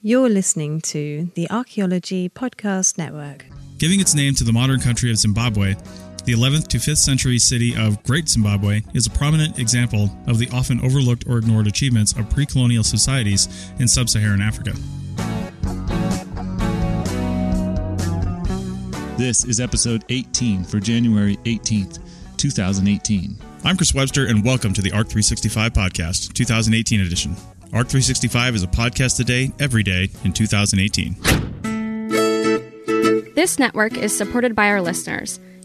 You're listening to the Archaeology Podcast Network. Giving its name to the modern country of Zimbabwe, the 11th to 5th century city of Great Zimbabwe is a prominent example of the often overlooked or ignored achievements of pre colonial societies in sub Saharan Africa. This is episode 18 for January 18th, 2018. I'm Chris Webster, and welcome to the ARC 365 Podcast, 2018 edition. ARC 365 is a podcast today, every day in 2018. This network is supported by our listeners.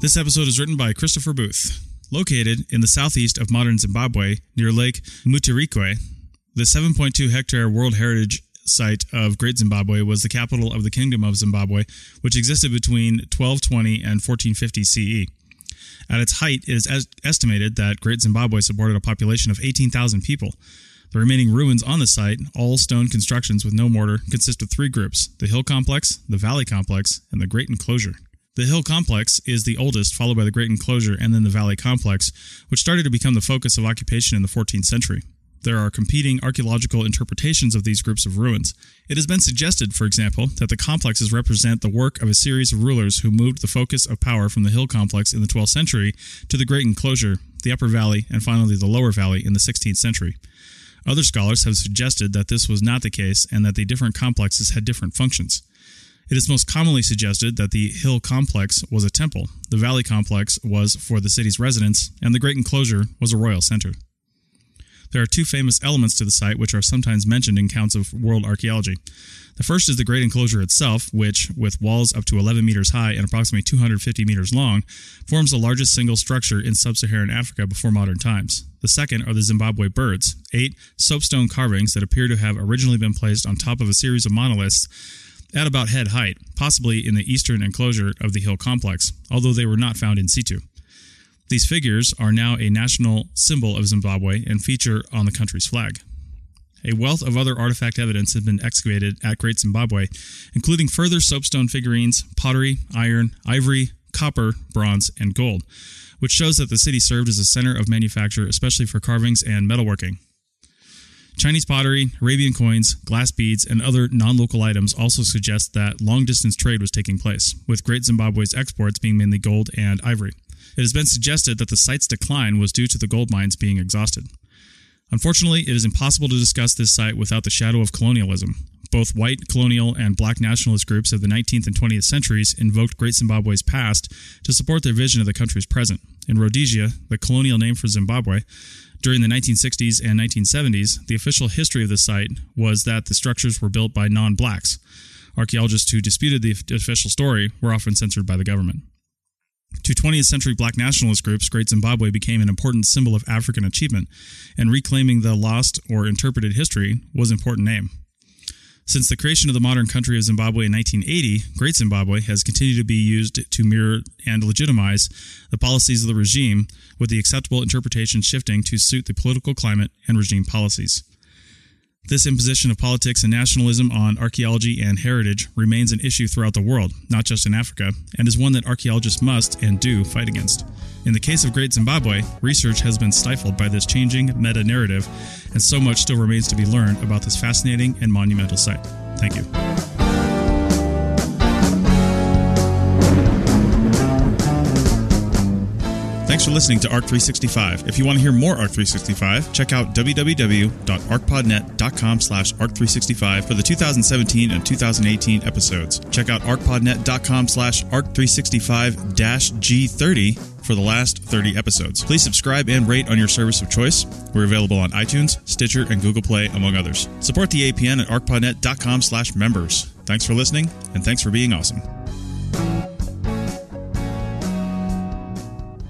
This episode is written by Christopher Booth. Located in the southeast of modern Zimbabwe near Lake Mutirikwe, the 7.2 hectare World Heritage Site of Great Zimbabwe was the capital of the Kingdom of Zimbabwe, which existed between 1220 and 1450 CE. At its height, it is estimated that Great Zimbabwe supported a population of 18,000 people. The remaining ruins on the site, all stone constructions with no mortar, consist of three groups the Hill Complex, the Valley Complex, and the Great Enclosure. The Hill Complex is the oldest, followed by the Great Enclosure and then the Valley Complex, which started to become the focus of occupation in the 14th century. There are competing archaeological interpretations of these groups of ruins. It has been suggested, for example, that the complexes represent the work of a series of rulers who moved the focus of power from the Hill Complex in the 12th century to the Great Enclosure, the Upper Valley, and finally the Lower Valley in the 16th century. Other scholars have suggested that this was not the case and that the different complexes had different functions. It is most commonly suggested that the hill complex was a temple, the valley complex was for the city's residents, and the great enclosure was a royal center. There are two famous elements to the site which are sometimes mentioned in counts of world archaeology. The first is the great enclosure itself, which, with walls up to 11 meters high and approximately 250 meters long, forms the largest single structure in sub Saharan Africa before modern times. The second are the Zimbabwe birds, eight soapstone carvings that appear to have originally been placed on top of a series of monoliths at about head height, possibly in the eastern enclosure of the hill complex, although they were not found in situ. These figures are now a national symbol of Zimbabwe and feature on the country's flag. A wealth of other artifact evidence has been excavated at Great Zimbabwe, including further soapstone figurines, pottery, iron, ivory, copper, bronze, and gold, which shows that the city served as a center of manufacture, especially for carvings and metalworking. Chinese pottery, Arabian coins, glass beads, and other non local items also suggest that long distance trade was taking place, with Great Zimbabwe's exports being mainly gold and ivory. It has been suggested that the site's decline was due to the gold mines being exhausted. Unfortunately, it is impossible to discuss this site without the shadow of colonialism. Both white colonial and black nationalist groups of the 19th and 20th centuries invoked Great Zimbabwe's past to support their vision of the country's present. In Rhodesia, the colonial name for Zimbabwe, during the 1960s and 1970s, the official history of the site was that the structures were built by non blacks. Archaeologists who disputed the official story were often censored by the government. To 20th century black nationalist groups, Great Zimbabwe became an important symbol of African achievement, and reclaiming the lost or interpreted history was an important name. Since the creation of the modern country of Zimbabwe in 1980, Great Zimbabwe has continued to be used to mirror and legitimize the policies of the regime, with the acceptable interpretation shifting to suit the political climate and regime policies. This imposition of politics and nationalism on archaeology and heritage remains an issue throughout the world, not just in Africa, and is one that archaeologists must and do fight against. In the case of Great Zimbabwe, research has been stifled by this changing meta narrative, and so much still remains to be learned about this fascinating and monumental site. Thank you. Thanks for listening to ARC 365. If you want to hear more ARC 365, check out www.archpodnet.com slash ARC365 for the 2017 and 2018 episodes. Check out archpodnet.com slash ARC365-G30 for the last 30 episodes. Please subscribe and rate on your service of choice. We're available on iTunes, Stitcher, and Google Play, among others. Support the APN at archpodnet.com slash members. Thanks for listening, and thanks for being awesome.